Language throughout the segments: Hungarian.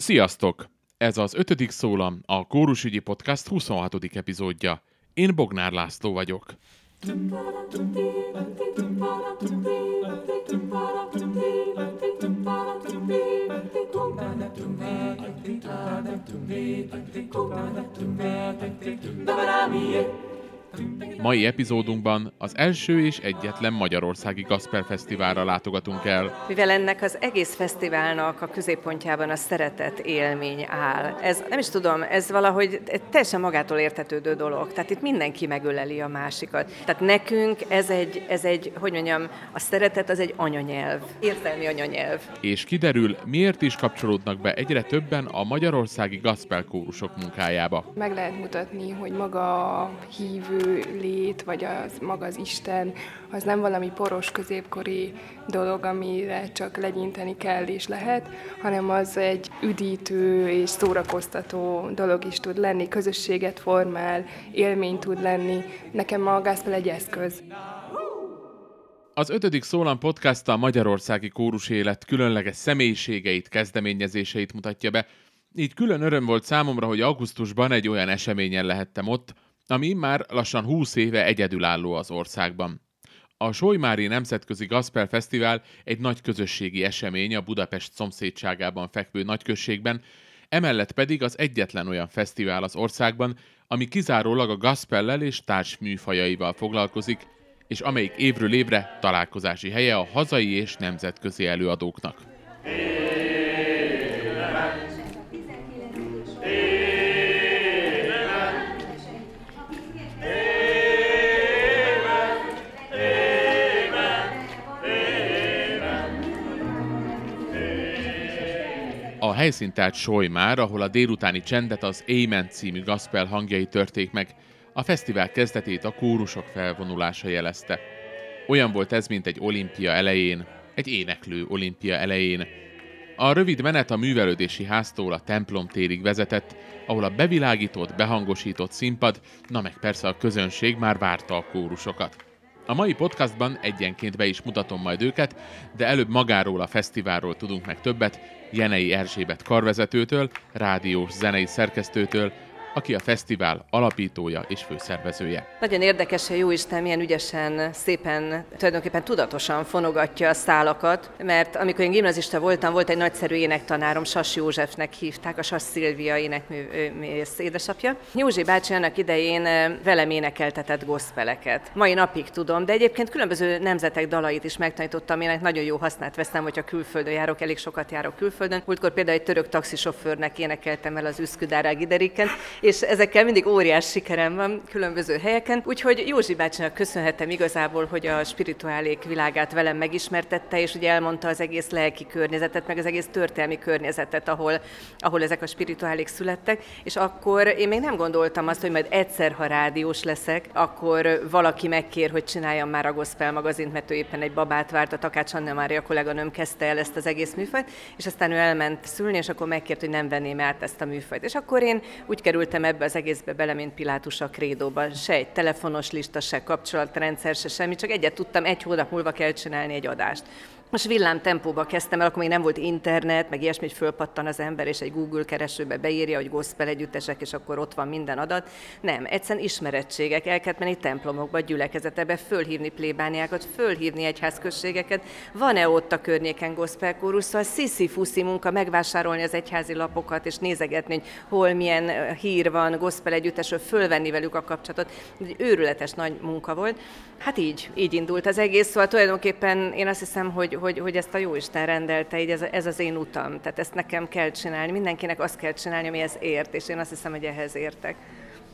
Sziasztok! Ez az ötödik szólam, a Kórusügyi Podcast 26. epizódja. Én Bognár László vagyok. Mai epizódunkban az első és egyetlen Magyarországi Gasper Fesztiválra látogatunk el. Mivel ennek az egész fesztiválnak a középpontjában a szeretet élmény áll. Ez nem is tudom, ez valahogy egy teljesen magától értetődő dolog. Tehát itt mindenki megöleli a másikat. Tehát nekünk ez egy, ez egy, hogy mondjam, a szeretet az egy anyanyelv, értelmi anyanyelv. És kiderül, miért is kapcsolódnak be egyre többen a magyarországi gospel kórusok munkájába. Meg lehet mutatni, hogy maga a hívő lét, vagy az maga az Isten, az nem valami poros középkori dolog, amire csak legyinteni kell és lehet, hanem az egy üdítő és szórakoztató dolog is tud lenni, közösséget formál, élmény tud lenni. Nekem a gospel egy eszköz. Az ötödik Szólam podcast a magyarországi kórus élet különleges személyiségeit, kezdeményezéseit mutatja be. Így külön öröm volt számomra, hogy augusztusban egy olyan eseményen lehettem ott, ami már lassan 20 éve egyedülálló az országban. A Solymári Nemzetközi Gasper Fesztivál egy nagy közösségi esemény a Budapest szomszédságában fekvő nagyközségben, emellett pedig az egyetlen olyan fesztivál az országban, ami kizárólag a gospellel és társ műfajaival foglalkozik, és amelyik évről évre találkozási helye a hazai és nemzetközi előadóknak. Helyszín tehát Solymár, ahol a délutáni csendet az Amen című gospel hangjai törték meg. A fesztivál kezdetét a kórusok felvonulása jelezte. Olyan volt ez, mint egy olimpia elején, egy éneklő olimpia elején. A rövid menet a művelődési háztól a templom térig vezetett, ahol a bevilágított, behangosított színpad, na meg persze a közönség már várta a kórusokat. A mai podcastban egyenként be is mutatom majd őket, de előbb magáról a fesztiválról tudunk meg többet, Jenei Erzsébet karvezetőtől, rádiós zenei szerkesztőtől, aki a fesztivál alapítója és főszervezője. Nagyon érdekes, hogy Jóisten milyen ügyesen, szépen, tulajdonképpen tudatosan fonogatja a szálakat, mert amikor én gimnazista voltam, volt egy nagyszerű énektanárom, Sas Józsefnek hívták, a Sas Szilvia énekművész édesapja. Józsi bácsi annak idején velem énekeltetett gospeleket. Mai napig tudom, de egyébként különböző nemzetek dalait is megtanítottam, én nagyon jó hasznát veszem, hogyha külföldön járok, elég sokat járok külföldön. Múltkor például egy török taxisofőrnek énekeltem el az Üszküdárá Gideriken, és ezekkel mindig óriás sikerem van különböző helyeken. Úgyhogy Józsi bácsinak köszönhetem igazából, hogy a spirituálék világát velem megismertette, és ugye elmondta az egész lelki környezetet, meg az egész történelmi környezetet, ahol, ahol ezek a spirituálék születtek, és akkor én még nem gondoltam azt, hogy majd egyszer, ha rádiós leszek, akkor valaki megkér, hogy csináljam már a Gospel magazint, mert ő éppen egy babát várt, a Takács Anna Mária kolléganőm kezdte el ezt az egész műfajt, és aztán ő elment szülni, és akkor megkért, hogy nem venném át ezt a műfajt. És akkor én úgy kerültem mentem ebbe az egészbe bele, mint Pilátus a krédóba. Se egy telefonos lista, se kapcsolatrendszer, se semmi, csak egyet tudtam, egy hónap múlva kell csinálni egy adást. Most villám tempóba kezdtem el, akkor még nem volt internet, meg ilyesmi, hogy fölpattan az ember, és egy Google keresőbe beírja, hogy gospel együttesek, és akkor ott van minden adat. Nem, egyszerűen ismerettségek, el kellett menni templomokba, gyülekezetekbe, fölhívni plébániákat, fölhívni egyházközségeket. Van-e ott a környéken gospel kórus? Szóval sziszi-fuszi munka megvásárolni az egyházi lapokat, és nézegetni, hogy hol milyen hír van gospel együttesről, fölvenni velük a kapcsolatot. Egy őrületes nagy munka volt. Hát így, így indult az egész, szóval tulajdonképpen én azt hiszem, hogy, hogy, hogy ezt a Jóisten rendelte, így ez, ez az én utam, tehát ezt nekem kell csinálni, mindenkinek azt kell csinálni, amihez ért, és én azt hiszem, hogy ehhez értek.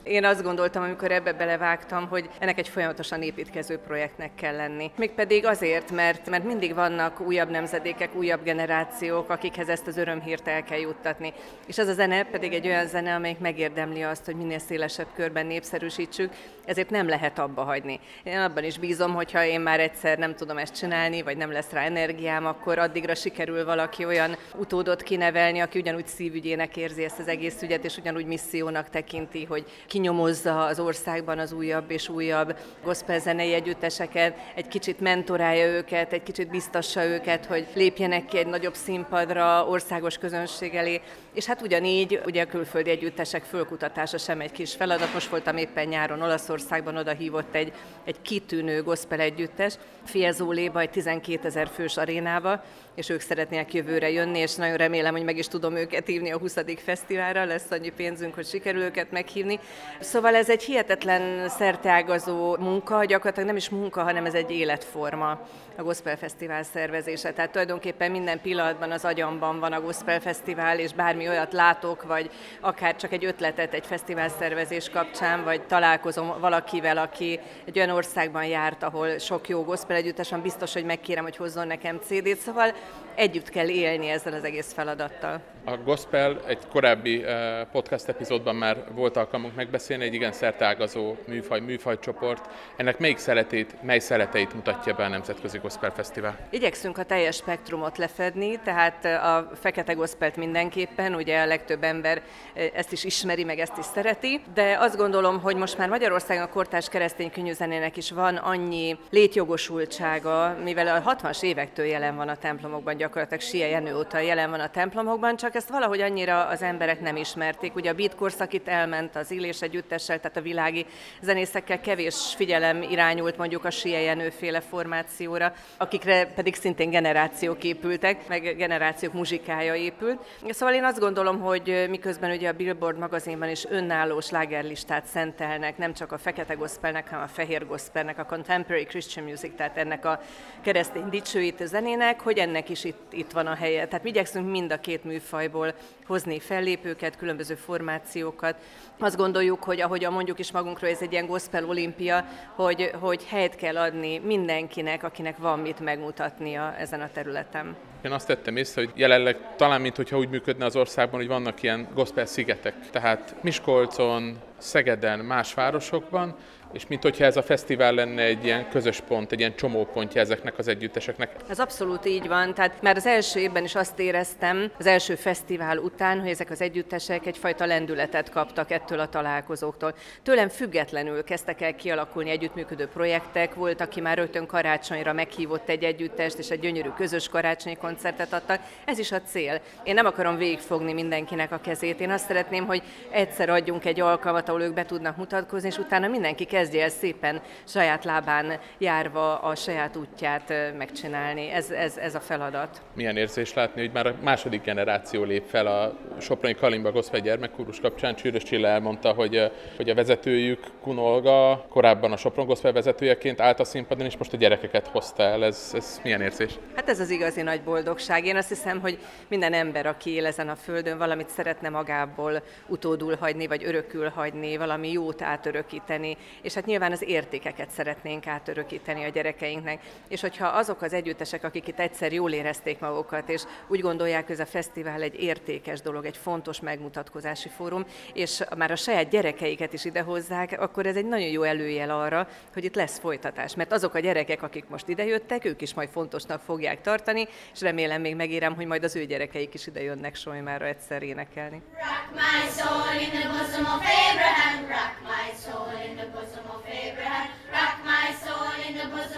Én azt gondoltam, amikor ebbe belevágtam, hogy ennek egy folyamatosan építkező projektnek kell lenni. Mégpedig azért, mert, mert mindig vannak újabb nemzedékek, újabb generációk, akikhez ezt az örömhírt el kell juttatni. És ez a zene pedig egy olyan zene, amelyik megérdemli azt, hogy minél szélesebb körben népszerűsítsük, ezért nem lehet abba hagyni. Én abban is bízom, hogyha én már egyszer nem tudom ezt csinálni, vagy nem lesz rá energiám, akkor addigra sikerül valaki olyan utódot kinevelni, aki ugyanúgy szívügyének érzi ezt az egész ügyet, és ugyanúgy missziónak tekinti, hogy kinyomozza az országban az újabb és újabb gospel zenei együtteseket, egy kicsit mentorálja őket, egy kicsit biztassa őket, hogy lépjenek ki egy nagyobb színpadra, országos közönség elé. És hát ugyanígy ugye a külföldi együttesek fölkutatása sem egy kis feladat. Most voltam éppen nyáron Olaszországban, oda hívott egy, egy kitűnő gospel együttes, Fiezóléba, egy 12 ezer fős arénába, és ők szeretnének jövőre jönni, és nagyon remélem, hogy meg is tudom őket hívni a 20. fesztiválra, lesz annyi pénzünk, hogy sikerül őket meghívni. Szóval ez egy hihetetlen szerteágazó munka, gyakorlatilag nem is munka, hanem ez egy életforma a Gospel Fesztivál szervezése. Tehát tulajdonképpen minden pillanatban az agyamban van a Gospel Fesztivál, és bármi olyat látok, vagy akár csak egy ötletet egy fesztivál szervezés kapcsán, vagy találkozom valakivel, aki egy olyan országban járt, ahol sok jó gospel együttes van, biztos, hogy megkérem, hogy hozzon nekem CD-t, szóval együtt kell élni ezzel az egész feladattal. A gospel egy korábbi eh, podcast epizódban már volt alkalmunk megbeszélni, egy igen szertágazó műfaj, műfajcsoport. Ennek melyik szeretét, mely szereteit mutatja be a Nemzetközi Gospel Fesztivál? Igyekszünk a teljes spektrumot lefedni, tehát eh, a fekete gospelt mindenképpen, ugye a legtöbb ember eh, ezt is ismeri, meg ezt is szereti, de azt gondolom, hogy most már Magyarországon a kortárs keresztény könnyűzenének is van annyi létjogosultsága, mivel a 60-as évektől jelen van a templomokban, gyakorlatilag Sia Jenő óta jelen van a templomokban, csak ezt valahogy annyira az emberek nem ismerték. Ugye a beat korszak itt elment az Illés együttessel, tehát a világi zenészekkel kevés figyelem irányult mondjuk a Sia Jenő féle formációra, akikre pedig szintén generációk épültek, meg generációk muzsikája épült. Szóval én azt gondolom, hogy miközben ugye a Billboard magazinban is önálló slágerlistát szentelnek, nem csak a fekete gospelnek, hanem a fehér gospelnek, a contemporary Christian music, tehát ennek a keresztény dicsőítő zenének, hogy ennek is itt, itt van a helye. Tehát mi igyekszünk mind a két műfajból hozni fellépőket, különböző formációkat. Azt gondoljuk, hogy ahogy mondjuk is magunkról, ez egy ilyen gospel olimpia, hogy, hogy helyet kell adni mindenkinek, akinek van mit megmutatnia ezen a területen. Én azt tettem észre, hogy jelenleg talán, mintha úgy működne az országban, hogy vannak ilyen gospel szigetek. Tehát Miskolcon, Szegeden, más városokban, és mint hogyha ez a fesztivál lenne egy ilyen közös pont, egy ilyen csomópontja ezeknek az együtteseknek. Ez abszolút így van, tehát már az első évben is azt éreztem, az első fesztivál után, hogy ezek az együttesek egyfajta lendületet kaptak ettől a találkozóktól. Tőlem függetlenül kezdtek el kialakulni együttműködő projektek, volt, aki már rögtön karácsonyra meghívott egy együttest, és egy gyönyörű közös karácsonyi koncertet adtak. Ez is a cél. Én nem akarom végigfogni mindenkinek a kezét. Én azt szeretném, hogy egyszer adjunk egy alkalmat, ahol ők be tudnak mutatkozni, és utána mindenki kezd kezdje el szépen saját lábán járva a saját útját megcsinálni. Ez, ez, ez a feladat. Milyen érzés látni, hogy már a második generáció lép fel a Soproni Kalimba Goszfej gyermekkórus kapcsán. Csűrös Csilla elmondta, hogy, hogy a vezetőjük Kunolga korábban a Sopron Goszfej vezetőjeként állt a színpadon, és most a gyerekeket hozta el. Ez, ez milyen érzés? Hát ez az igazi nagy boldogság. Én azt hiszem, hogy minden ember, aki él ezen a földön, valamit szeretne magából utódul hagyni, vagy örökül hagyni, valami jót átörökíteni, és és hát nyilván az értékeket szeretnénk átörökíteni a gyerekeinknek. És hogyha azok az együttesek, akik itt egyszer jól érezték magukat, és úgy gondolják, hogy ez a fesztivál egy értékes dolog, egy fontos megmutatkozási fórum, és már a saját gyerekeiket is idehozzák, akkor ez egy nagyon jó előjel arra, hogy itt lesz folytatás. Mert azok a gyerekek, akik most idejöttek, ők is majd fontosnak fogják tartani, és remélem még megérem, hogy majd az ő gyerekeik is idejönnek Solymára egyszer énekelni. Rock my soul in the bosom of Abraham, rock my soul in the bosom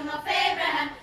of Abraham.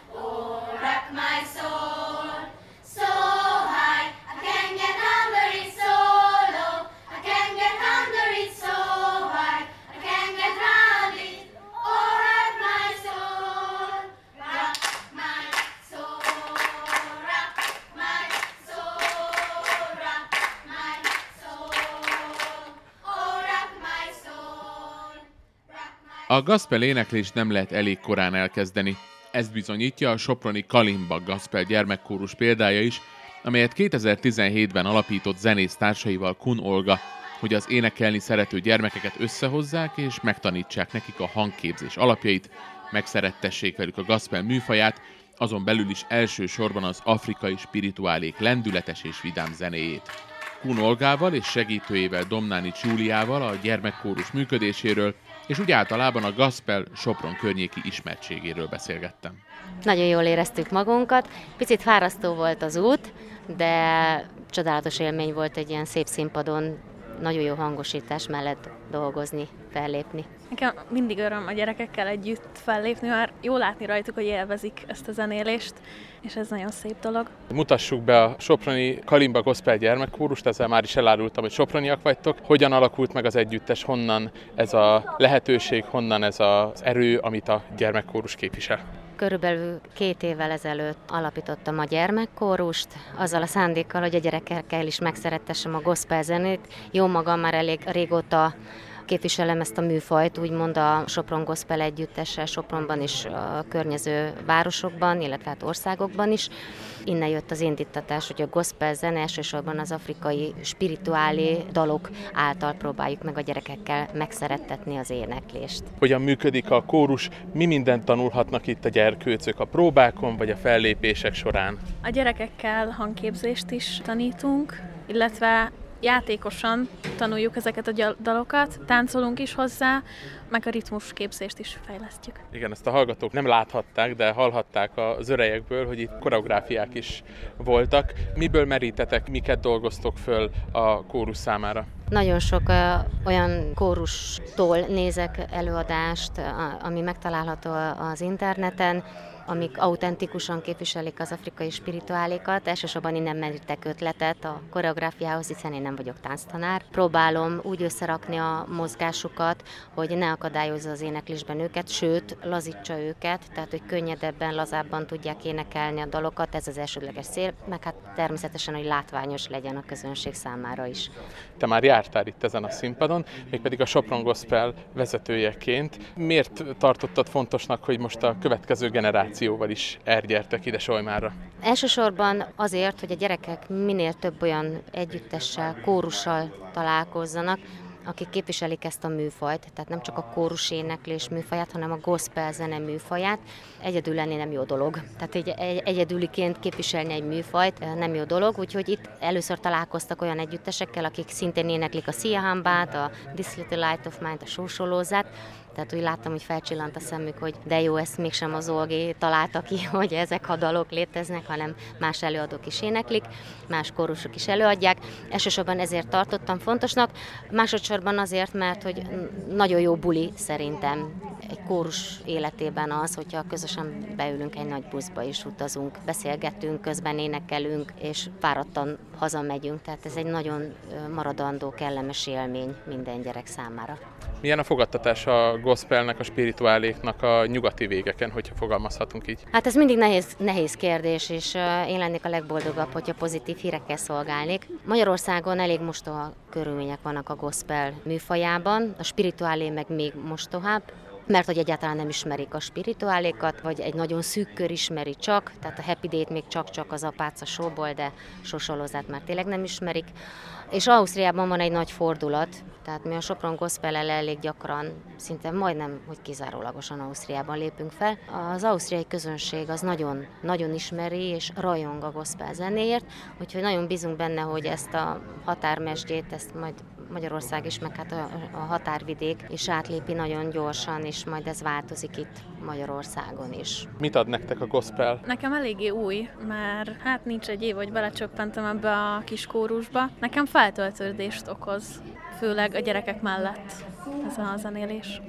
A gospel éneklés nem lehet elég korán elkezdeni. Ezt bizonyítja a Soproni Kalimba Gospel gyermekkórus példája is, amelyet 2017-ben alapított zenész társaival Kun Olga, hogy az énekelni szerető gyermekeket összehozzák és megtanítsák nekik a hangképzés alapjait, megszerettessék velük a gospel műfaját, azon belül is elsősorban az afrikai spirituálék lendületes és vidám zenéjét. Kun Olgával és segítőjével Domnáni Csúliával a gyermekkórus működéséről és úgy általában a Gaspel Sopron környéki ismertségéről beszélgettem. Nagyon jól éreztük magunkat, picit fárasztó volt az út, de csodálatos élmény volt egy ilyen szép színpadon nagyon jó hangosítás mellett dolgozni, fellépni. Nekem mindig öröm a gyerekekkel együtt fellépni, mert jó látni rajtuk, hogy élvezik ezt a zenélést, és ez nagyon szép dolog. Mutassuk be a Soproni Kalimba Gospel gyermekkórust, ezzel már is elárultam, hogy soproniak vagytok. Hogyan alakult meg az együttes, honnan ez a lehetőség, honnan ez az erő, amit a gyermekkórus képvisel? Körülbelül két évvel ezelőtt alapítottam a gyermekkórust, azzal a szándékkal, hogy a gyerekekkel is megszerettessem a gospel zenét. Jó magam már elég régóta képviselem ezt a műfajt, úgymond a Sopron Gospel együttessel, Sopronban is a környező városokban, illetve hát országokban is. Innen jött az indítatás, hogy a gospel zene elsősorban az afrikai spirituálé dalok által próbáljuk meg a gyerekekkel megszerettetni az éneklést. Hogyan működik a kórus, mi mindent tanulhatnak itt a gyerkőcök a próbákon vagy a fellépések során? A gyerekekkel hangképzést is tanítunk, illetve játékosan tanuljuk ezeket a dalokat, táncolunk is hozzá, meg a ritmus képzést is fejlesztjük. Igen, ezt a hallgatók nem láthatták, de hallhatták az örejekből, hogy itt koreográfiák is voltak. Miből merítetek, miket dolgoztok föl a kórus számára? Nagyon sok olyan kórustól nézek előadást, ami megtalálható az interneten, amik autentikusan képviselik az afrikai spirituálékat. Elsősorban innen merítek ötletet a koreográfiához, hiszen én nem vagyok tánctanár. Próbálom úgy összerakni a mozgásukat, hogy ne akadályozza az éneklésben őket, sőt, lazítsa őket, tehát hogy könnyedebben, lazábban tudják énekelni a dalokat, ez az elsődleges cél, meg hát természetesen, hogy látványos legyen a közönség számára is. Te már jártál itt ezen a színpadon, mégpedig a Sopron Gospel vezetőjeként. Miért tartottad fontosnak, hogy most a következő generáció generációval is elgyertek ide Solymára? Elsősorban azért, hogy a gyerekek minél több olyan együttessel, kórussal találkozzanak, akik képviselik ezt a műfajt, tehát nem csak a kórus éneklés műfaját, hanem a gospel zene műfaját. Egyedül lenni nem jó dolog. Tehát egy, egy, egyedüliként képviselni egy műfajt eh, nem jó dolog, úgyhogy itt először találkoztak olyan együttesekkel, akik szintén éneklik a Hambát, a This Little Light of Mine, a sósolózát, tehát úgy láttam, hogy felcsillant a szemük, hogy de jó, ezt mégsem az Olgé találta ki, hogy ezek a dalok léteznek, hanem más előadók is éneklik, más kórusok is előadják. Elsősorban ezért tartottam fontosnak, másodszorban azért, mert hogy nagyon jó buli szerintem egy kórus életében az, hogyha közösen beülünk egy nagy buszba és utazunk, beszélgetünk, közben énekelünk, és fáradtan hazamegyünk, tehát ez egy nagyon maradandó, kellemes élmény minden gyerek számára. Milyen a fogadtatás a gospelnek, a spirituáléknak a nyugati végeken, hogyha fogalmazhatunk így? Hát ez mindig nehéz, nehéz kérdés, és én lennék a legboldogabb, hogyha pozitív hírekkel szolgálnék. Magyarországon elég mostoha körülmények vannak a gospel műfajában, a spirituálé meg még mostohább mert hogy egyáltalán nem ismerik a spirituálékat, vagy egy nagyon szűk kör ismeri csak, tehát a Happy Day-t még csak-csak az apáca sóból, de sosolózát már tényleg nem ismerik. És Ausztriában van egy nagy fordulat, tehát mi a Sopron gospel elég gyakran, szinte majdnem, hogy kizárólagosan Ausztriában lépünk fel. Az ausztriai közönség az nagyon, nagyon ismeri és rajong a gospel zenéért, úgyhogy nagyon bízunk benne, hogy ezt a határmesdjét, ezt majd Magyarország is, meg hát a, a határvidék is átlépi nagyon gyorsan, és majd ez változik itt Magyarországon is. Mit ad nektek a gospel? Nekem eléggé új, mert hát nincs egy év, hogy belecsöppentem ebbe a kis kórusba. Nekem feltöltődést okoz, főleg a gyerekek mellett ez a zenélés.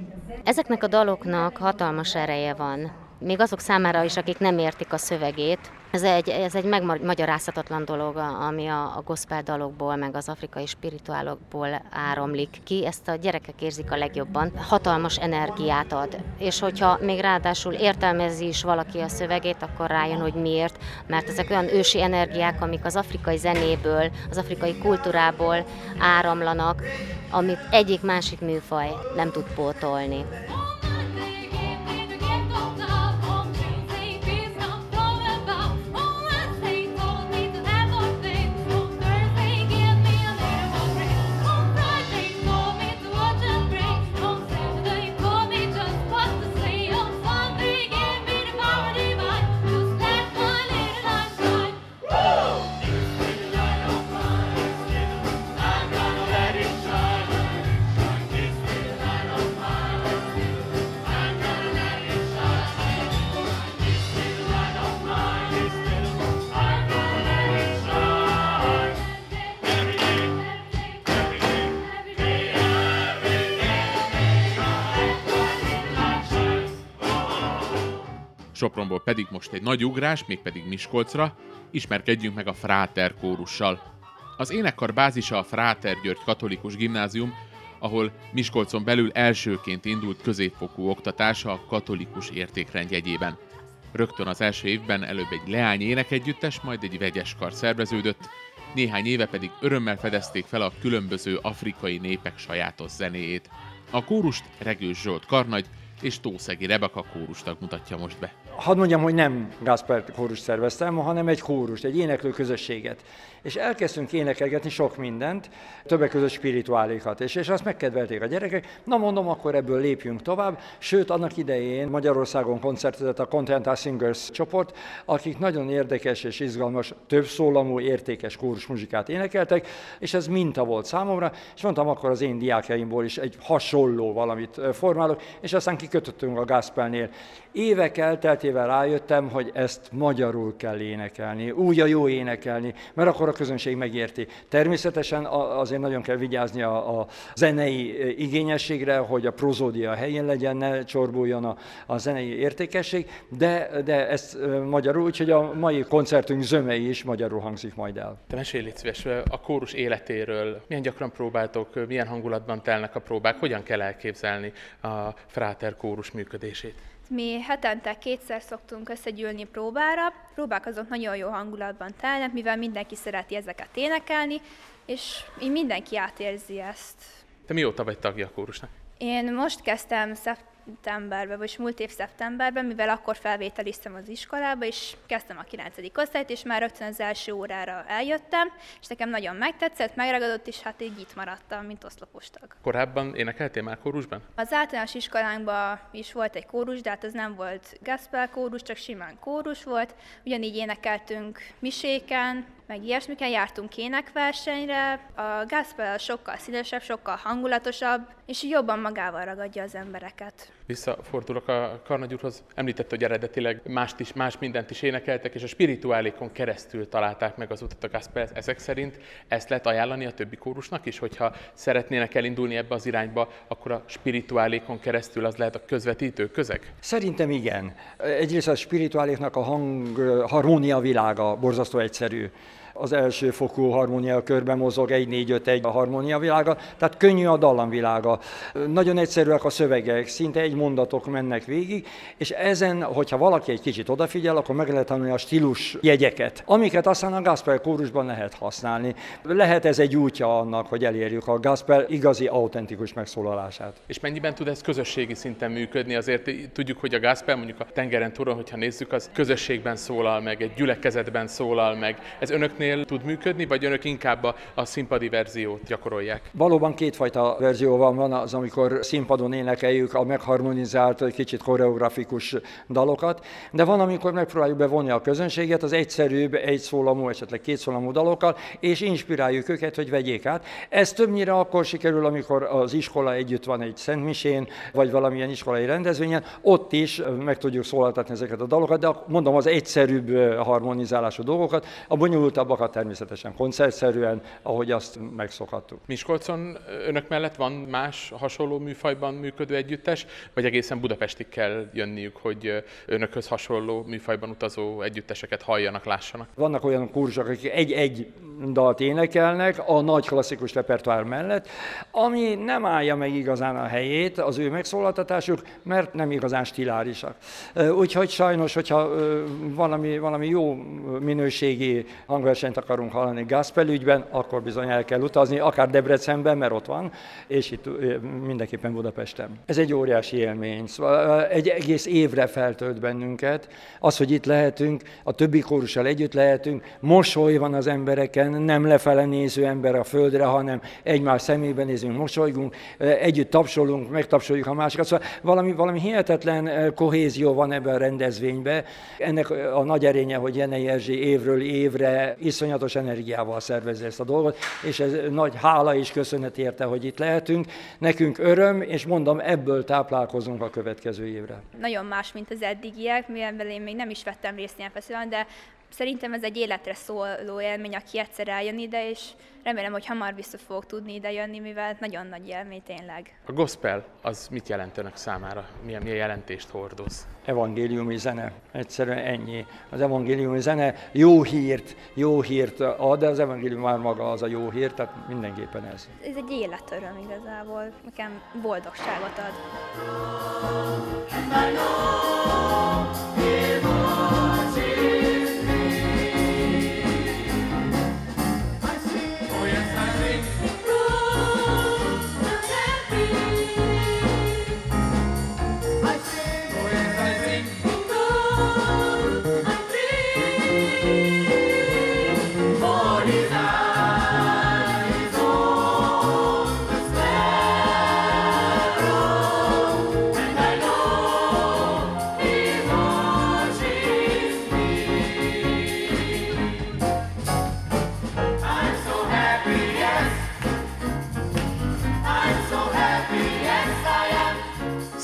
Ezeknek a daloknak hatalmas ereje van még azok számára is, akik nem értik a szövegét. Ez egy, ez egy megmagyarázhatatlan dolog, ami a, a gospel dalokból, meg az afrikai spirituálokból áramlik ki. Ezt a gyerekek érzik a legjobban. Hatalmas energiát ad. És hogyha még ráadásul értelmezi is valaki a szövegét, akkor rájön, hogy miért. Mert ezek olyan ősi energiák, amik az afrikai zenéből, az afrikai kultúrából áramlanak, amit egyik másik műfaj nem tud pótolni. Most egy nagy ugrás, mégpedig Miskolcra, ismerkedjünk meg a Fráter kórussal. Az énekkar bázisa a Fráter György Katolikus Gimnázium, ahol Miskolcon belül elsőként indult középfokú oktatása a katolikus értékrend jegyében. Rögtön az első évben előbb egy leány énekegyüttes, majd egy vegyes kar szerveződött, néhány éve pedig örömmel fedezték fel a különböző afrikai népek sajátos zenéjét. A kórust Regős Zsolt Karnagy és Tószegi Rebeka kórustag mutatja most be. Hadd mondjam, hogy nem Gáspár kórus szerveztem, hanem egy kórus, egy éneklő közösséget. És elkezdtünk énekelgetni sok mindent, többek között spirituálékat, és, és azt megkedvelték a gyerekek. Na mondom, akkor ebből lépjünk tovább. Sőt, annak idején Magyarországon koncertezett a Continental Singers csoport, akik nagyon érdekes és izgalmas, több szólamú, értékes kórus muzsikát énekeltek, és ez minta volt számomra, és mondtam, akkor az én diákjaimból is egy hasonló valamit formálok, és aztán kikötöttünk a Gáspelnél. Évek elteltével rájöttem, hogy ezt magyarul kell énekelni, úgy a jó énekelni, mert akkor a közönség megérti. Természetesen azért nagyon kell vigyázni a, a zenei igényességre, hogy a prozódia helyén legyen, ne csorbuljon a, a zenei értékesség, de, de ezt magyarul, úgyhogy a mai koncertünk zömei is magyarul hangzik majd el. Te mesélj szíves a kórus életéről, milyen gyakran próbáltok, milyen hangulatban telnek a próbák, hogyan kell elképzelni a Fráter kórus működését? Mi hetente kétszer szoktunk összegyűlni próbára. Próbák azok nagyon jó hangulatban telnek, mivel mindenki szereti ezeket énekelni, és így mindenki átérzi ezt. Te mióta vagy tagja a kórusnak? Én most kezdtem szept- szeptemberben, vagy múlt év szeptemberben, mivel akkor felvételiztem az iskolába, és kezdtem a 9. osztályt, és már rögtön az első órára eljöttem, és nekem nagyon megtetszett, megragadott, és hát így itt maradtam, mint oszlopos tag. Korábban énekeltél már kórusban? Az általános iskolánkban is volt egy kórus, de hát az nem volt gospel kórus, csak simán kórus volt. Ugyanígy énekeltünk miséken, meg ilyesmiken jártunk énekversenyre. A gospel sokkal színesebb, sokkal hangulatosabb, és jobban magával ragadja az embereket. Visszafordulok a Karnagy úrhoz. Említette, hogy eredetileg mást is, más mindent is énekeltek, és a spirituálékon keresztül találták meg az utat a gospel. Ezek szerint ezt lehet ajánlani a többi kórusnak is, hogyha szeretnének elindulni ebbe az irányba, akkor a spirituálékon keresztül az lehet a közvetítő közeg? Szerintem igen. Egyrészt a spirituáléknak a hang, harmónia világa borzasztó egyszerű az első fokú harmónia körben mozog, egy négy öt egy a harmónia világa, tehát könnyű a dallam világa. Nagyon egyszerűek a szövegek, szinte egy mondatok mennek végig, és ezen, hogyha valaki egy kicsit odafigyel, akkor meg lehet tanulni a stílus jegyeket, amiket aztán a gospel kórusban lehet használni. Lehet ez egy útja annak, hogy elérjük a gospel igazi, autentikus megszólalását. És mennyiben tud ez közösségi szinten működni? Azért tudjuk, hogy a gospel mondjuk a tengeren túron, hogyha nézzük, az közösségben szólal meg, egy gyülekezetben szólal meg. Ez önöknél önöknél tud működni, vagy önök inkább a, a színpadi verziót gyakorolják? Valóban kétfajta verzió van, van az, amikor színpadon énekeljük a megharmonizált, kicsit koreografikus dalokat, de van, amikor megpróbáljuk bevonni a közönséget az egyszerűbb, egy szólamú, esetleg két szólamú dalokkal, és inspiráljuk őket, hogy vegyék át. Ez többnyire akkor sikerül, amikor az iskola együtt van egy szentmisén, vagy valamilyen iskolai rendezvényen, ott is meg tudjuk szólaltatni ezeket a dalokat, de mondom, az egyszerűbb harmonizálású dolgokat, a bonyolultabb darabbakat természetesen koncertszerűen, ahogy azt megszokhattuk. Miskolcon önök mellett van más hasonló műfajban működő együttes, vagy egészen Budapestig kell jönniük, hogy önökhöz hasonló műfajban utazó együtteseket halljanak, lássanak? Vannak olyan kurzusok, akik egy-egy dalt énekelnek a nagy klasszikus repertoár mellett, ami nem állja meg igazán a helyét, az ő megszólaltatásuk, mert nem igazán stilárisak. Úgyhogy sajnos, hogyha valami, valami jó minőségi hangverseny versenyt akarunk hallani Gaspel ügyben, akkor bizony el kell utazni, akár Debrecenben, mert ott van, és itt mindenképpen Budapesten. Ez egy óriási élmény. Szóval egy egész évre feltölt bennünket. Az, hogy itt lehetünk, a többi kórussal együtt lehetünk, mosoly van az embereken, nem lefele néző ember a földre, hanem egymás szemébe nézünk, mosolygunk, együtt tapsolunk, megtapsoljuk a másikat. Szóval valami, valami hihetetlen kohézió van ebben a rendezvényben. Ennek a nagy erénye, hogy Jenei Erzsé évről évre iszonyatos energiával szervezi ezt a dolgot, és ez nagy hála és köszönet érte, hogy itt lehetünk. Nekünk öröm, és mondom, ebből táplálkozunk a következő évre. Nagyon más, mint az eddigiek, mivel én még nem is vettem részt ilyen fesztiválon, de Szerintem ez egy életre szóló élmény, aki egyszer eljön ide, és remélem, hogy hamar vissza fogok tudni ide jönni, mivel nagyon nagy élmény tényleg. A gospel az mit jelent önök számára? Milyen, milyen jelentést hordoz? Evangéliumi zene. Egyszerűen ennyi. Az evangéliumi zene jó hírt, jó hírt ad, de az evangélium már maga az a jó hír, tehát mindenképpen ez. Ez egy életöröm igazából, nekem boldogságot ad. And I know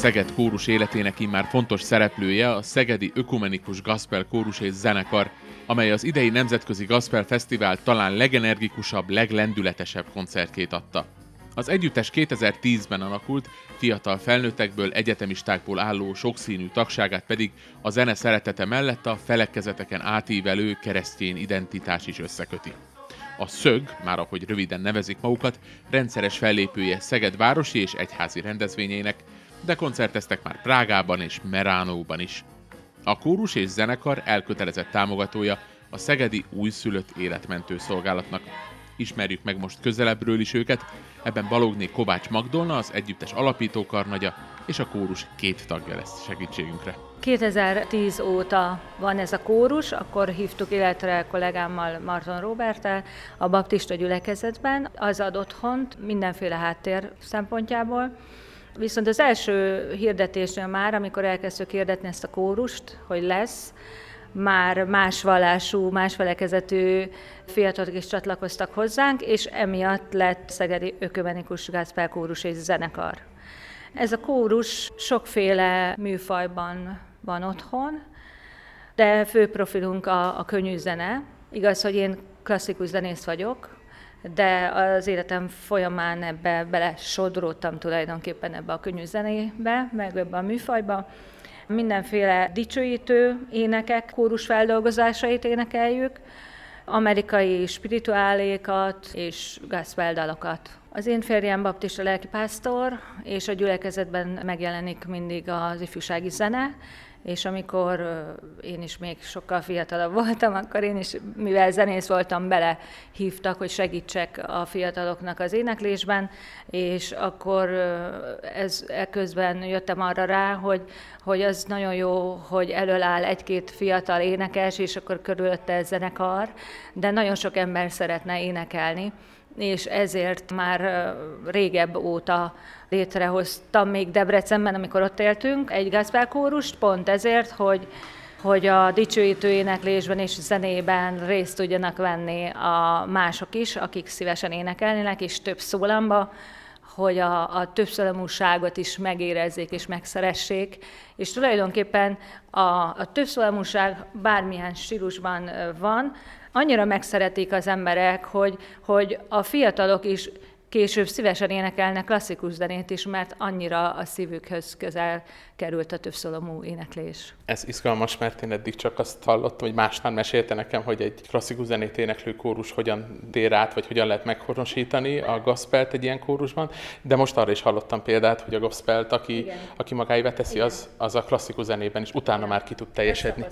Szeged kórus életének immár fontos szereplője a Szegedi Ökumenikus Gospel Kórus és Zenekar, amely az idei Nemzetközi Gospel Fesztivál talán legenergikusabb, leglendületesebb koncertjét adta. Az együttes 2010-ben alakult, fiatal felnőttekből, egyetemistákból álló sokszínű tagságát pedig a zene szeretete mellett a felekezeteken átívelő keresztény identitás is összeköti. A Szög, már ahogy röviden nevezik magukat, rendszeres fellépője Szeged városi és egyházi rendezvényeinek, de koncerteztek már Prágában és Meránóban is. A kórus és zenekar elkötelezett támogatója a Szegedi újszülött életmentő szolgálatnak. Ismerjük meg most közelebbről is őket, ebben Balogné Kovács Magdolna, az együttes alapítókarnagya, és a kórus két tagja lesz segítségünkre. 2010 óta van ez a kórus, akkor hívtuk életre kollégámmal Marton Robertel a baptista gyülekezetben. Az ad otthont mindenféle háttér szempontjából, Viszont az első hirdetésnél már, amikor elkezdtük hirdetni ezt a kórust, hogy lesz, már más vallású, más felekezetű fiatalok is csatlakoztak hozzánk, és emiatt lett Szegedi Ökömenikus Gáspár kórus és zenekar. Ez a kórus sokféle műfajban van otthon, de fő profilunk a, a könnyű zene. Igaz, hogy én klasszikus zenész vagyok, de az életem folyamán ebbe bele sodródtam tulajdonképpen ebbe a könnyű zenébe, meg ebbe a műfajba. Mindenféle dicsőítő énekek, kórus feldolgozásait énekeljük, amerikai spirituálékat és gospel Az én férjem baptista lelkipásztor, és a gyülekezetben megjelenik mindig az ifjúsági zene, és amikor én is még sokkal fiatalabb voltam, akkor én is, mivel zenész voltam, bele hívtak, hogy segítsek a fiataloknak az éneklésben, és akkor ez ekközben jöttem arra rá, hogy, hogy az nagyon jó, hogy elől áll egy-két fiatal énekes, és akkor körülötte zenekar, de nagyon sok ember szeretne énekelni, és ezért már régebb óta létrehoztam még Debrecenben, amikor ott éltünk, egy gospel pont ezért, hogy hogy a dicsőítő éneklésben és zenében részt tudjanak venni a mások is, akik szívesen énekelnének, és több szólamba, hogy a, a többszólamúságot is megérezzék és megszeressék. És tulajdonképpen a, a többszólamúság bármilyen stílusban van, annyira megszeretik az emberek, hogy, hogy a fiatalok is Később szívesen énekelnek klasszikus zenét is, mert annyira a szívükhöz közel került a többszólomú éneklés. Ez izgalmas, mert én eddig csak azt hallottam, hogy másnál mesélte nekem, hogy egy klasszikus zenét éneklő kórus hogyan tér át, vagy hogyan lehet meghonosítani a gospelt egy ilyen kórusban, de most arra is hallottam példát, hogy a gospelt, aki, aki magáévá teszi, az, az a klasszikus zenében is utána Igen. már ki tud teljesedni.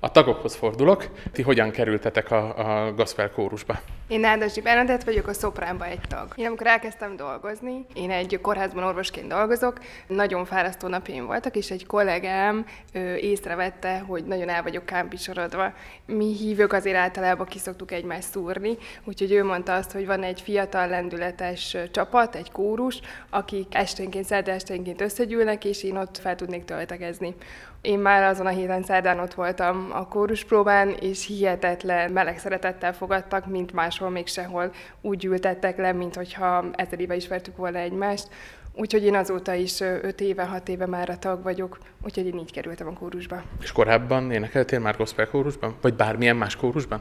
A tagokhoz fordulok, ti hogyan kerültetek a, a gospel kórusba? Én Nádasi Bernadett vagyok, a szopránba egy tag. Én amikor elkezdtem dolgozni, én egy kórházban orvosként dolgozok, nagyon fárasztó napjaim voltak, és egy kollégám ő, észrevette, hogy nagyon el vagyok kámpisorodva. Mi hívők azért általában kiszoktuk egymást szúrni, úgyhogy ő mondta azt, hogy van egy fiatal, lendületes csapat, egy kórus, akik esténként, szerda esténként összegyűlnek, és én ott fel tudnék töltekezni. Én már azon a héten szerdán ott voltam a kóruspróbán, és hihetetlen meleg szeretettel fogadtak, mint máshol még sehol úgy ültettek le, mint hogyha éve ismertük volna egymást. Úgyhogy én azóta is 5 éve, 6 éve már a tag vagyok, úgyhogy én így kerültem a kórusba. És korábban énekeltél már gospel kórusban? Vagy bármilyen más kórusban?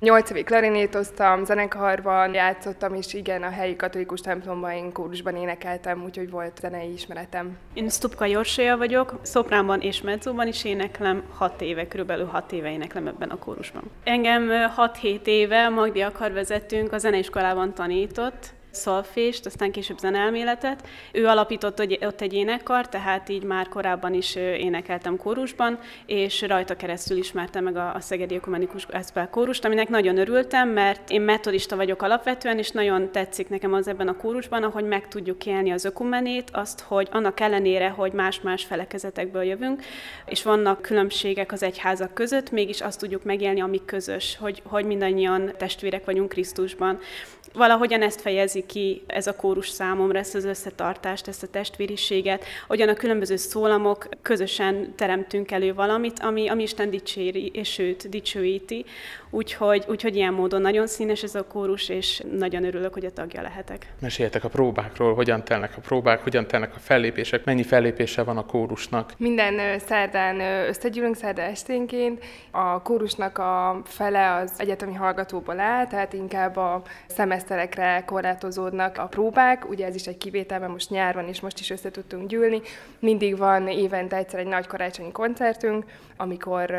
Nyolc évig klarinétoztam, zenekarban játszottam, és igen, a helyi katolikus templomban én kórusban énekeltem, úgyhogy volt zenei ismeretem. Én Stupka Jorsolya vagyok, szopránban és mezzóban is éneklem, hat éve, körülbelül hat éve éneklem ebben a kórusban. Engem 6-7 éve Magdi Akar vezetünk a zeneiskolában tanított, szolfést, aztán később zenelméletet. Ő alapított ott egy énekkar, tehát így már korábban is énekeltem kórusban, és rajta keresztül ismertem meg a, a Szegedi Ökumenikus Gospel kórust, aminek nagyon örültem, mert én metodista vagyok alapvetően, és nagyon tetszik nekem az ebben a kórusban, ahogy meg tudjuk élni az ökumenét, azt, hogy annak ellenére, hogy más-más felekezetekből jövünk, és vannak különbségek az egyházak között, mégis azt tudjuk megélni, ami közös, hogy, hogy mindannyian testvérek vagyunk Krisztusban valahogyan ezt fejezi ki ez a kórus számomra, ezt az összetartást, ezt a testvériséget, hogyan a különböző szólamok közösen teremtünk elő valamit, ami, ami Isten dicséri, és őt dicsőíti. Úgyhogy, úgyhogy ilyen módon nagyon színes ez a kórus, és nagyon örülök, hogy a tagja lehetek. Meséljetek a próbákról, hogyan telnek a próbák, hogyan telnek a fellépések, mennyi fellépése van a kórusnak? Minden szerdán összegyűlünk, szerda esténként. A kórusnak a fele az egyetemi hallgatóból áll, tehát inkább a szemeszterekre korlátozódnak a próbák. Ugye ez is egy kivétel, mert most nyár van, és most is össze tudtunk gyűlni. Mindig van évente egyszer egy nagy karácsonyi koncertünk, amikor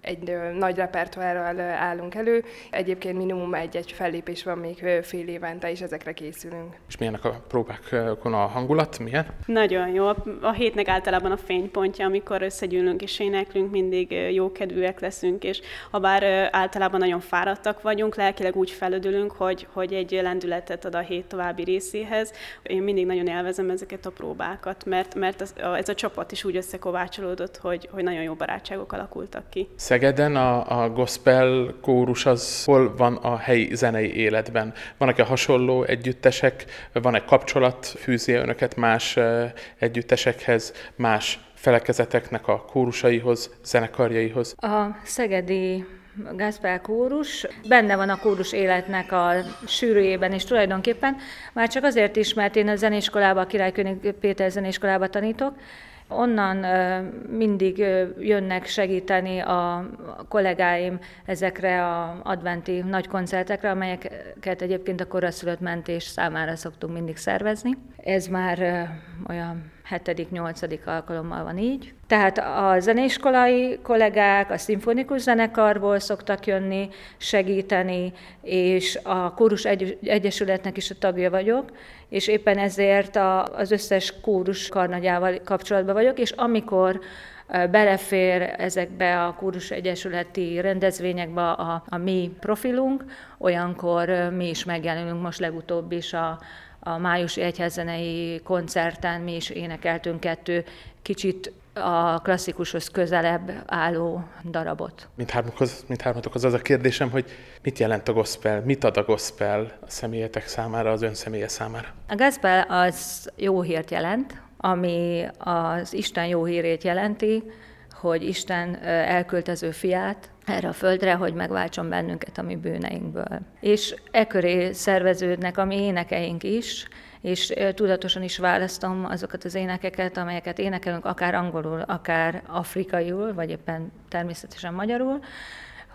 egy nagy repertoárral állunk elő. Egyébként minimum egy-egy fellépés van még fél évente, és ezekre készülünk. És milyenek a próbákon a hangulat? Milyen? Nagyon jó. A hétnek általában a fénypontja, amikor összegyűlünk és éneklünk, mindig jókedvűek leszünk, és ha bár általában nagyon fáradtak vagyunk, lelkileg úgy felödülünk, hogy, hogy egy lendületet ad a hét további részéhez. Én mindig nagyon élvezem ezeket a próbákat, mert, mert az, ez a csapat is úgy összekovácsolódott, hogy, hogy nagyon jó barátságok alakultak ki. Szegeden a, a gospel kórus az hol van a helyi zenei életben? Vannak-e hasonló együttesek, van-e kapcsolat, fűzi önöket más együttesekhez, más felekezeteknek a kórusaihoz, zenekarjaihoz? A szegedi Gáspár kórus benne van a kórus életnek a sűrűjében is tulajdonképpen, már csak azért is, mert én a zenéskolába, a Királykönig Péter zenéskolába tanítok, Onnan mindig jönnek segíteni a kollégáim ezekre a adventi nagy koncertekre, amelyeket egyébként a koraszülött mentés számára szoktunk mindig szervezni. Ez már olyan hetedik, nyolcadik alkalommal van így. Tehát a zeneiskolai kollégák a szimfonikus zenekarból szoktak jönni, segíteni, és a Kórus Egy- Egyesületnek is a tagja vagyok, és éppen ezért az összes kórus karnagyával kapcsolatban vagyok, és amikor belefér ezekbe a Kórus Egyesületi rendezvényekbe a, a mi profilunk, olyankor mi is megjelenünk, most legutóbb is a, a májusi egyházzenei koncerten mi is énekeltünk kettő kicsit a klasszikushoz közelebb álló darabot. Mindhármukhoz, mindhármatokhoz az a kérdésem, hogy mit jelent a gospel, mit ad a gospel a személyetek számára, az ön személye számára? A gospel az jó hírt jelent, ami az Isten jó hírét jelenti, hogy Isten elküldte fiát erre a földre, hogy megváltson bennünket a mi bűneinkből. És e köré szerveződnek a mi énekeink is, és tudatosan is választom azokat az énekeket, amelyeket énekelünk, akár angolul, akár afrikaiul, vagy éppen természetesen magyarul,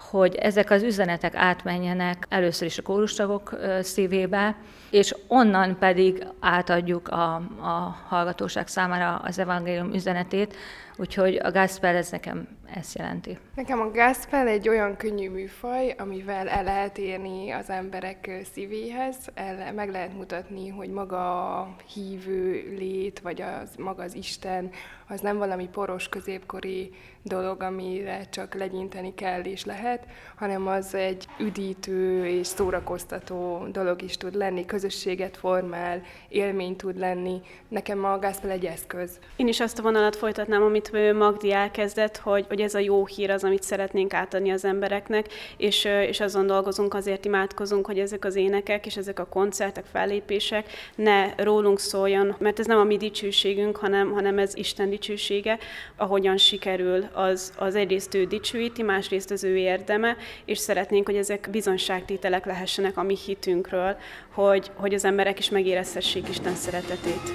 hogy ezek az üzenetek átmenjenek először is a kórustagok szívébe, és onnan pedig átadjuk a, a hallgatóság számára az evangélium üzenetét, úgyhogy a gospel ez nekem ezt jelenti. Nekem a gospel egy olyan könnyű műfaj, amivel el lehet érni az emberek szívéhez, el, meg lehet mutatni, hogy maga a hívő lét, vagy az, maga az Isten, az nem valami poros középkori dolog, amire csak legyinteni kell és lehet, hanem az egy üdítő és szórakoztató dolog is tud lenni, közösséget formál, élmény tud lenni. Nekem a gospel egy eszköz. Én is azt a vonalat folytatnám, amit Magdi elkezdett, hogy, hogy ez a jó hír az, amit szeretnénk átadni az embereknek, és, és azon dolgozunk, azért imádkozunk, hogy ezek az énekek és ezek a koncertek, fellépések ne rólunk szóljon, mert ez nem a mi dicsőségünk, hanem, hanem ez Isten dicsősége, ahogyan sikerül, az, az egyrészt ő dicsőíti, másrészt az ő érdeme, és szeretnénk, hogy ezek bizonságtételek lehessenek a mi hitünkről, hogy, hogy az emberek is megérezhessék Isten szeretetét.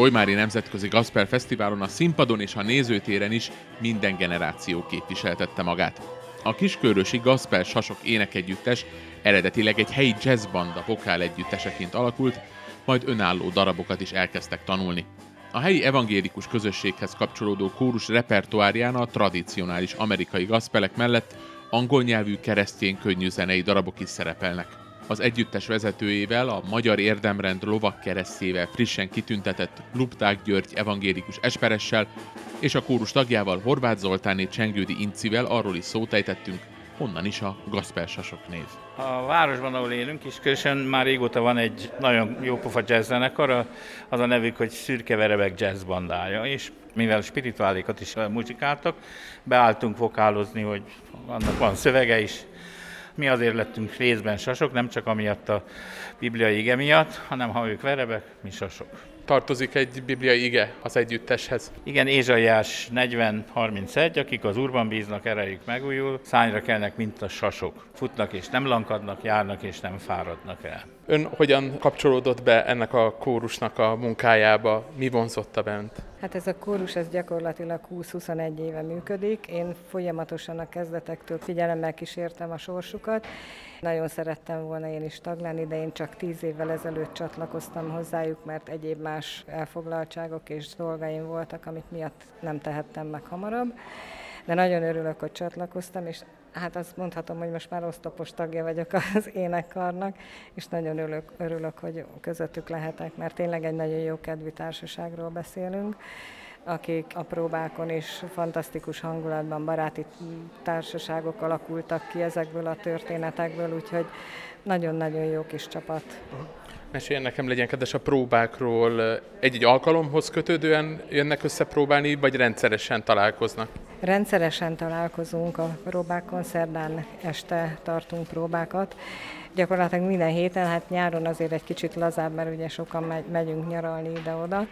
Solymári Nemzetközi Gasper Fesztiválon a színpadon és a nézőtéren is minden generáció képviseltette magát. A kiskörösi Gasper Sasok énekegyüttes eredetileg egy helyi jazzbanda vokál együtteseként alakult, majd önálló darabokat is elkezdtek tanulni. A helyi evangélikus közösséghez kapcsolódó kórus repertoárján a tradicionális amerikai gaszpelek mellett angol nyelvű keresztény könnyű zenei darabok is szerepelnek. Az együttes vezetőjével, a Magyar Érdemrend lovak keresztjével frissen kitüntetett Lupták György evangélikus esperessel és a kórus tagjával Horváth Zoltáné Csengődi Incivel arról is szót ejtettünk, honnan is a Gasper Sasok név. A városban, ahol élünk, Kiskösen már régóta van egy nagyon jó pofa jazz zenekar, az a nevük, hogy Szürke Verebek Jazz Bandája, és mivel spirituálikat is muzsikáltak, beálltunk vokálozni, hogy annak van szövege is. Mi azért lettünk részben sasok, nem csak amiatt a bibliai ige miatt, hanem ha ők verebek, mi sasok tartozik egy bibliai ige az együtteshez. Igen, Ézsaiás 40-31, akik az urban bíznak, erejük megújul, szányra kelnek, mint a sasok. Futnak és nem lankadnak, járnak és nem fáradnak el. Ön hogyan kapcsolódott be ennek a kórusnak a munkájába? Mi vonzotta bent? Hát ez a kórus ez gyakorlatilag 20-21 éve működik. Én folyamatosan a kezdetektől figyelemmel kísértem a sorsukat. Nagyon szerettem volna én is tag lenni, de én csak 10 évvel ezelőtt csatlakoztam hozzájuk, mert egyéb más elfoglaltságok és dolgaim voltak, amit miatt nem tehettem meg hamarabb. De nagyon örülök, hogy csatlakoztam, és hát azt mondhatom, hogy most már osztopos tagja vagyok az énekkarnak, és nagyon örülök, örülök, hogy közöttük lehetek, mert tényleg egy nagyon jó kedvű társaságról beszélünk akik a próbákon is fantasztikus hangulatban baráti társaságok alakultak ki ezekből a történetekből, úgyhogy nagyon-nagyon jó kis csapat. Meséljen nekem, legyen kedves a próbákról. Egy-egy alkalomhoz kötődően jönnek össze próbálni, vagy rendszeresen találkoznak? Rendszeresen találkozunk a próbákon, szerdán este tartunk próbákat, gyakorlatilag minden héten, hát nyáron azért egy kicsit lazább, mert ugye sokan megy, megyünk nyaralni ide-oda,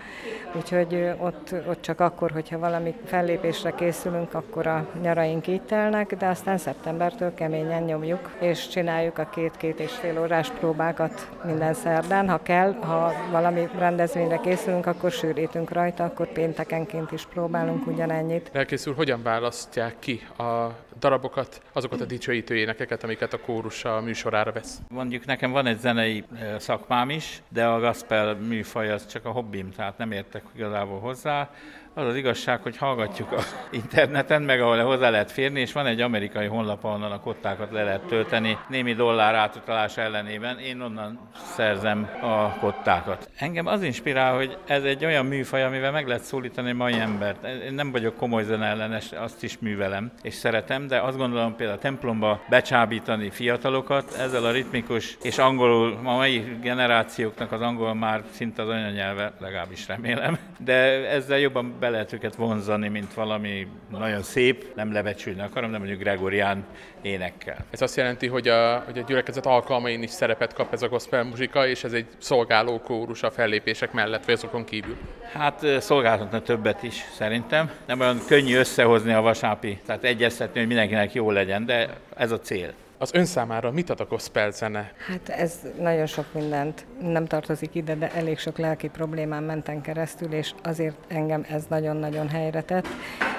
úgyhogy ott, ott csak akkor, hogyha valami fellépésre készülünk, akkor a nyaraink így telnek, de aztán szeptembertől keményen nyomjuk, és csináljuk a két-két és fél órás próbákat minden szerdán. Ha kell, ha valami rendezvényre készülünk, akkor sűrítünk rajta, akkor péntekenként is próbálunk ugyanennyit. Lelkész úr, hogyan választják ki a darabokat, azokat a dicsőítő énekeket, amiket a kórus a műsorára vesz? Mondjuk nekem van egy zenei szakmám is, de a gospel műfaj az csak a hobbim, tehát nem értek igazából hozzá. Az az igazság, hogy hallgatjuk a interneten, meg ahol hozzá lehet férni, és van egy amerikai honlap, ahonnan a kottákat le lehet tölteni, némi dollár átutalás ellenében. Én onnan szerzem a kottákat. Engem az inspirál, hogy ez egy olyan műfaj, amivel meg lehet szólítani mai embert. Én nem vagyok komoly zene ellenes, azt is művelem, és szeretem, de azt gondolom például a templomba becsábítani fiatalokat, ezzel a ritmikus és angolul, a mai generációknak az angol már szinte az anyanyelve, legalábbis remélem, de ezzel jobban be lehet őket vonzani, mint valami nagyon szép, nem lebecsülni akarom, de mondjuk Gregorián énekkel. Ez azt jelenti, hogy a, hogy a gyülekezet alkalmain is szerepet kap ez a gospel muzsika, és ez egy szolgáló kórus a fellépések mellett, vagy azokon kívül? Hát szolgáltatna többet is szerintem. Nem olyan könnyű összehozni a vasápi, tehát egyeztetni, hogy mindenkinek jó legyen, de ez a cél. Az ön számára mit ad a gospel zene? Hát ez nagyon sok mindent nem tartozik ide, de elég sok lelki problémán menten keresztül, és azért engem ez nagyon-nagyon helyre tett.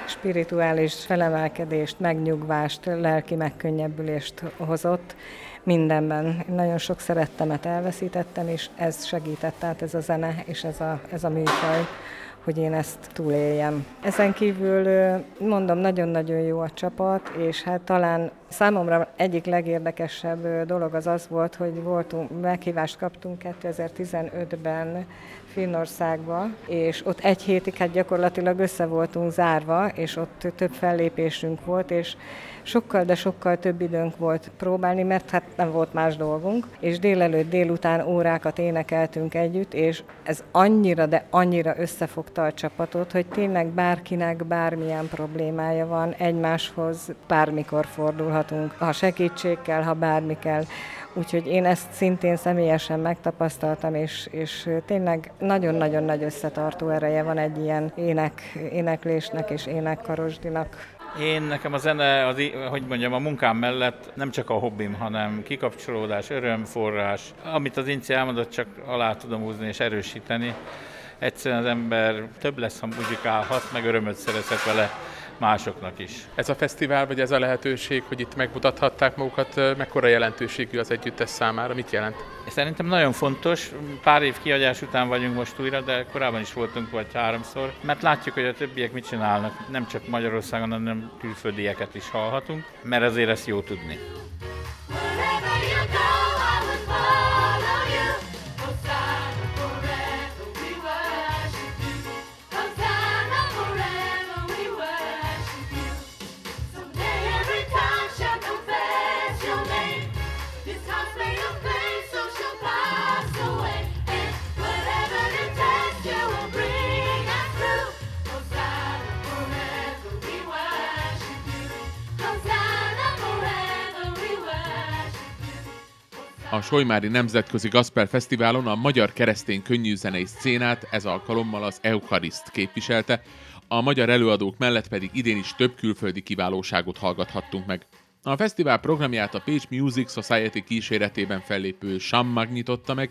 Spirituális felemelkedést, megnyugvást, lelki megkönnyebbülést hozott mindenben. Nagyon sok szerettemet elveszítettem, és ez segített, tehát ez a zene és ez a, ez a műfaj hogy én ezt túléljem. Ezen kívül mondom, nagyon-nagyon jó a csapat, és hát talán számomra egyik legérdekesebb dolog az az volt, hogy voltunk, meghívást kaptunk 2015-ben Finnországba, és ott egy hétig hát gyakorlatilag össze voltunk zárva, és ott több fellépésünk volt, és sokkal, de sokkal több időnk volt próbálni, mert hát nem volt más dolgunk, és délelőtt, délután órákat énekeltünk együtt, és ez annyira, de annyira összefogta a csapatot, hogy tényleg bárkinek bármilyen problémája van, egymáshoz bármikor fordulhatunk, ha segítség kell, ha bármi kell. Úgyhogy én ezt szintén személyesen megtapasztaltam, és, és tényleg nagyon-nagyon nagy összetartó ereje van egy ilyen ének, éneklésnek és énekkarosdinak. Én nekem a zene, az, hogy mondjam, a munkám mellett nem csak a hobbim, hanem kikapcsolódás, örömforrás. Amit az Inci elmondott, csak alá tudom húzni és erősíteni. egyszerűen az ember több lesz, ha muzsikálhat, meg örömöt szerezhet vele másoknak is. Ez a fesztivál, vagy ez a lehetőség, hogy itt megmutathatták magukat, mekkora jelentőségű az együttes számára? Mit jelent? Szerintem nagyon fontos. Pár év kiadás után vagyunk most újra, de korábban is voltunk vagy háromszor, mert látjuk, hogy a többiek mit csinálnak. Nem csak Magyarországon, hanem külföldieket is hallhatunk, mert azért ezt jó tudni. A Solymári Nemzetközi Gasper Fesztiválon a magyar keresztény könnyűzenei szcénát ez alkalommal az Euchariszt képviselte, a magyar előadók mellett pedig idén is több külföldi kiválóságot hallgathattunk meg. A fesztivál programját a Page Music Society kíséretében fellépő Sam nyitotta meg,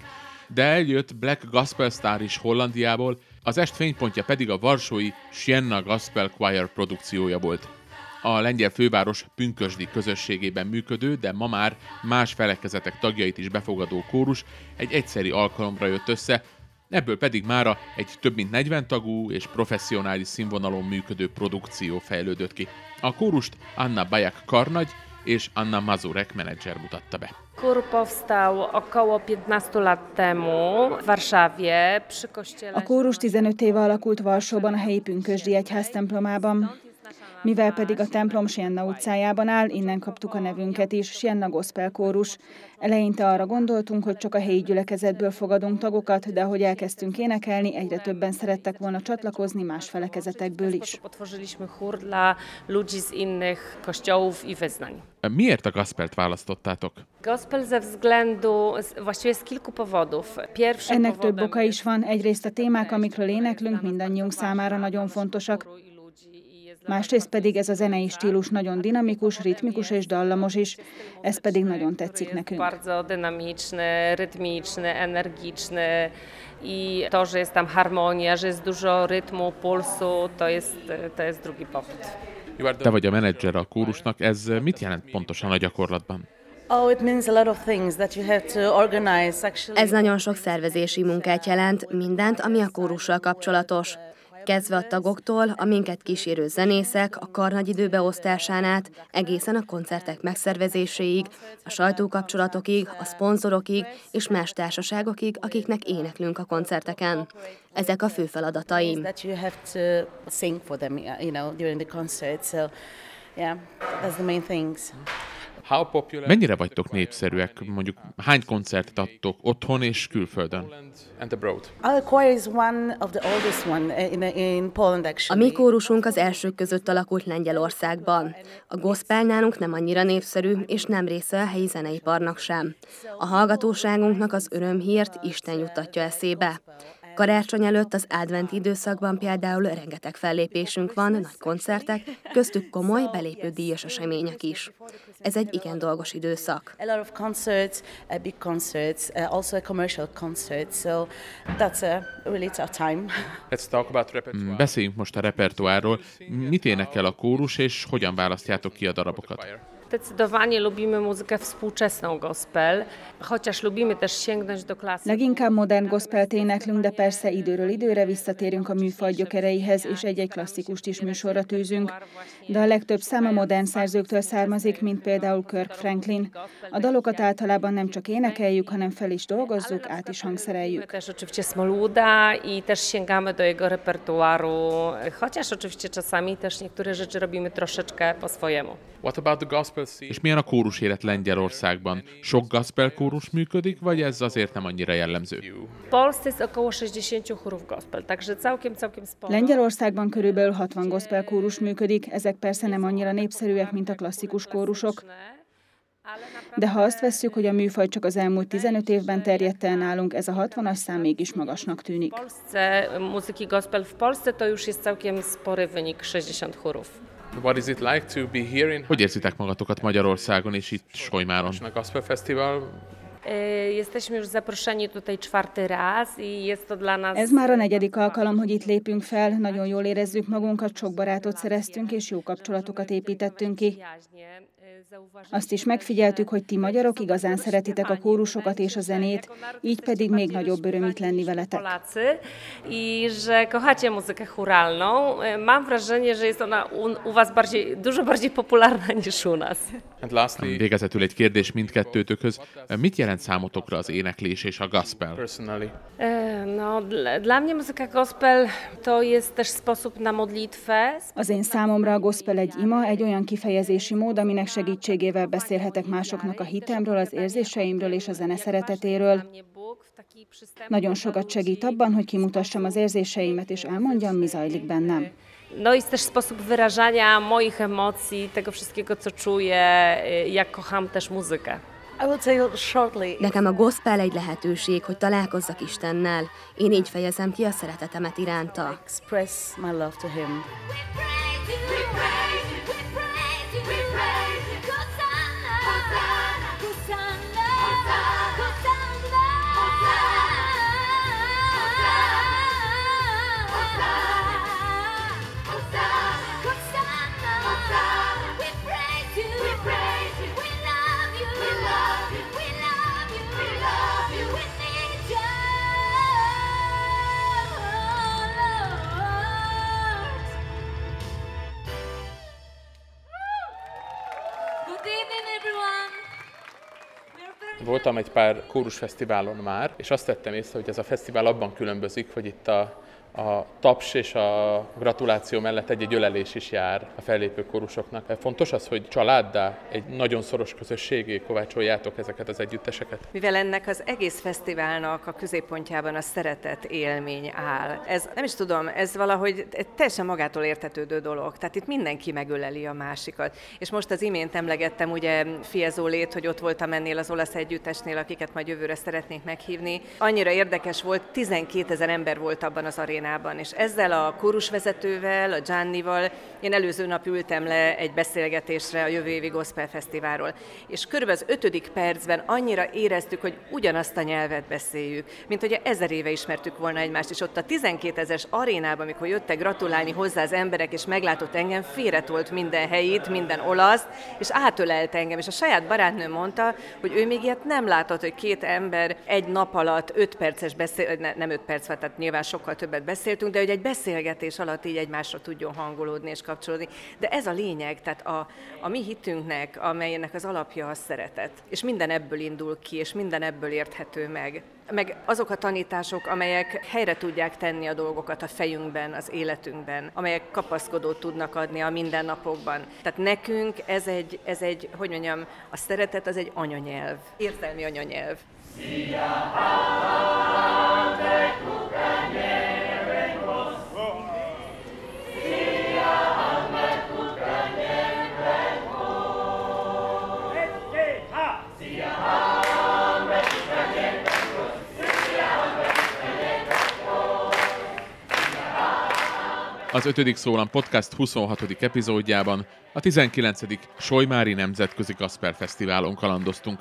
de eljött Black Gospel Star is Hollandiából, az est fénypontja pedig a varsói Sienna Gospel Choir produkciója volt a lengyel főváros pünkösdi közösségében működő, de ma már más felekezetek tagjait is befogadó kórus egy egyszeri alkalomra jött össze, ebből pedig mára egy több mint 40 tagú és professzionális színvonalon működő produkció fejlődött ki. A kórust Anna Bajak Karnagy és Anna Mazurek menedzser mutatta be. Chór powstał około 15 lat temu w Warszawie przy kościele. A kórus 15 éve alakult Varsóban a helyi pünkösdi egyház templomában. Mivel pedig a templom Sienna utcájában áll, innen kaptuk a nevünket is, Sienna Gospel Kórus. Eleinte arra gondoltunk, hogy csak a helyi gyülekezetből fogadunk tagokat, de ahogy elkezdtünk énekelni, egyre többen szerettek volna csatlakozni más felekezetekből is. Miért a gospelt választottátok? Gospel ze względu, właściwie z kilku powodów. Ennek több oka is van. Egyrészt a témák, amikről éneklünk, mindannyiunk számára nagyon fontosak. Másrészt pedig ez a zenei stílus nagyon dinamikus, ritmikus és dallamos is, ez pedig nagyon tetszik nekünk. Bardzo dynamiczny, rytmiczny, energiczny i to, że jest tam harmonia, że jest dużo rytmu, pulsu, to jest, to jest drugi powód. Te vagy a menedzser a kórusnak, ez mit jelent pontosan a gyakorlatban? Oh, Ez nagyon sok szervezési munkát jelent, mindent, ami a kórussal kapcsolatos kezdve a tagoktól, a minket kísérő zenészek, a karnagy időbeosztásán át, egészen a koncertek megszervezéséig, a sajtókapcsolatokig, a szponzorokig és más társaságokig, akiknek éneklünk a koncerteken. Ezek a fő feladataim. Yeah, that's the main things. Mennyire vagytok népszerűek? Mondjuk hány koncertet adtok otthon és külföldön? A mi kórusunk az elsők között alakult Lengyelországban. A gospel nálunk nem annyira népszerű, és nem része a helyi zeneiparnak sem. A hallgatóságunknak az örömhírt Isten juttatja eszébe. Karácsony előtt az advent időszakban például rengeteg fellépésünk van, nagy koncertek, köztük komoly belépő díjas események is. Ez egy igen dolgos időszak. A lot of concerts, big concerts, also a commercial concert, so that's a really tough time. Let's talk about repertoire. Beszéljünk most a repertoárról. Mit énekel a kórus, és hogyan választjátok ki a darabokat? Zdecydowanie lubimy muzykę współczesną gospel, chociaż lubimy też sięgnąć do klasyki. Leginkább modern gospelt éneklünk, de persze időről időre visszatérünk a műfaj gyökereihez, és egy-egy klasszikust is műsorra tűzünk. De a legtöbb szám a modern szerzőktől származik, mint például Kirk Franklin. A dalokat általában nem csak énekeljük, hanem fel is dolgozzuk, át is hangszereljük. Też oczywiście Smoluda i też sięgamy do jego repertuaru, chociaż oczywiście czasami też niektóre rzeczy robimy troszeczkę po swojemu. What about the gospel és milyen a kórus élet Lengyelországban? Sok gospel kórus működik, vagy ez azért nem annyira jellemző? Lengyelországban körülbelül 60 gospel kórus működik, ezek persze nem annyira népszerűek, mint a klasszikus kórusok. De ha azt vesszük, hogy a műfaj csak az elmúlt 15 évben terjedt el nálunk, ez a 60-as szám mégis magasnak tűnik. muzyki gospel w Polsce to już jest całkiem spory wynik 60 chórów. What is it like to be here in... Hogy érzitek magatokat Magyarországon és itt Solymáron? A Gospel Festival Jesteśmy już zaproszeni tutaj czwarty raz i jest to dla nas... Ez már a negyedik alkalom, hogy itt lépünk fel, nagyon jól érezzük magunkat, sok barátot szereztünk és jó kapcsolatokat építettünk ki. Azt is megfigyeltük, hogy ti magyarok igazán szeretitek a kórusokat és a zenét, így pedig még nagyobb öröm itt lenni veletek. I że kochacie muzykę churalną. Mam wrażenie, że jest ona u, u was bardziej, dużo bardziej popularna niż u nas. Végezetül egy kérdés mindkettőtökhöz. Mit jelent számotokra az éneklés és a gospel? No, dla mnie muzyka gospel to jest też sposób na modlitwę. Az én számomra a gospel egy ima, egy olyan kifejezési mód, aminek segítségével beszélhetek másoknak a hitemről, az érzéseimről és a zene szeretetéről. Nagyon sokat segít abban, hogy kimutassam az érzéseimet és elmondjam, mi zajlik bennem. No jest też sposób wyrażania moich emocji, tego wszystkiego, co czuję, jak kocham też muzykę. Nekem a gospel egy lehetőség, hogy találkozzak Istennel. Én így fejezem ki a szeretetemet iránta. Express my love to him. Voltam egy pár kórusfesztiválon már, és azt tettem észre, hogy ez a fesztivál abban különbözik, hogy itt a a taps és a gratuláció mellett egy-egy ölelés is jár a fellépő kórusoknak. Fontos az, hogy családdá, egy nagyon szoros közösségé kovácsoljátok ezeket az együtteseket? Mivel ennek az egész fesztiválnak a középpontjában a szeretet élmény áll. Ez nem is tudom, ez valahogy teljesen magától értetődő dolog. Tehát itt mindenki megöleli a másikat. És most az imént emlegettem ugye Fiezólét, hogy ott voltam ennél az olasz együttesnél, akiket majd jövőre szeretnék meghívni. Annyira érdekes volt, 12 ezer ember volt abban az arénában arénában. És ezzel a kórusvezetővel, a Giannival én előző nap ültem le egy beszélgetésre a jövő évi Gospel Fesztiválról. És körülbelül az ötödik percben annyira éreztük, hogy ugyanazt a nyelvet beszéljük, mint hogy ezer éve ismertük volna egymást. És ott a 12 ezeres arénában, amikor jöttek gratulálni hozzá az emberek, és meglátott engem, félretolt minden helyét, minden olasz, és átölelt engem. És a saját barátnőm mondta, hogy ő még ilyet nem látott, hogy két ember egy nap alatt öt perces beszél, ne, nem öt perc, tehát nyilván sokkal többet beszéltünk, de hogy egy beszélgetés alatt így egymásra tudjon hangolódni és kapcsolódni. De ez a lényeg, tehát a, a mi hitünknek, amelynek az alapja a szeretet. És minden ebből indul ki, és minden ebből érthető meg. Meg azok a tanítások, amelyek helyre tudják tenni a dolgokat a fejünkben, az életünkben, amelyek kapaszkodót tudnak adni a mindennapokban. Tehát nekünk ez egy, ez egy, hogy mondjam, a szeretet az egy anyanyelv, értelmi anyanyelv. Szia, Az 5. Szólam Podcast 26. epizódjában a 19. Solymári Nemzetközi Gasper Fesztiválon kalandoztunk.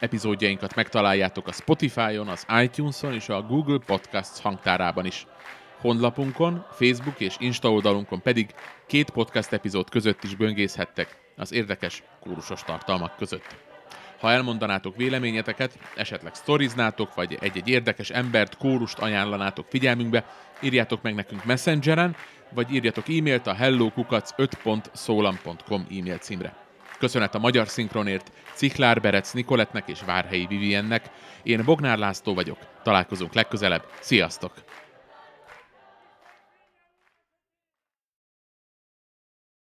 Epizódjainkat megtaláljátok a Spotify-on, az iTunes-on és a Google Podcasts hangtárában is. Honlapunkon, Facebook és Insta oldalunkon pedig két podcast epizód között is böngészhettek az érdekes kórusos tartalmak között. Ha elmondanátok véleményeteket, esetleg sztoriznátok, vagy egy-egy érdekes embert, kórust ajánlanátok figyelmünkbe, írjátok meg nekünk Messengeren, vagy írjatok e-mailt a hellokukac5.szólam.com e-mail címre. Köszönet a magyar szinkronért Ciklár Berec Nikoletnek és Várhelyi Viviennek. Én Bognár László vagyok. Találkozunk legközelebb. Sziasztok!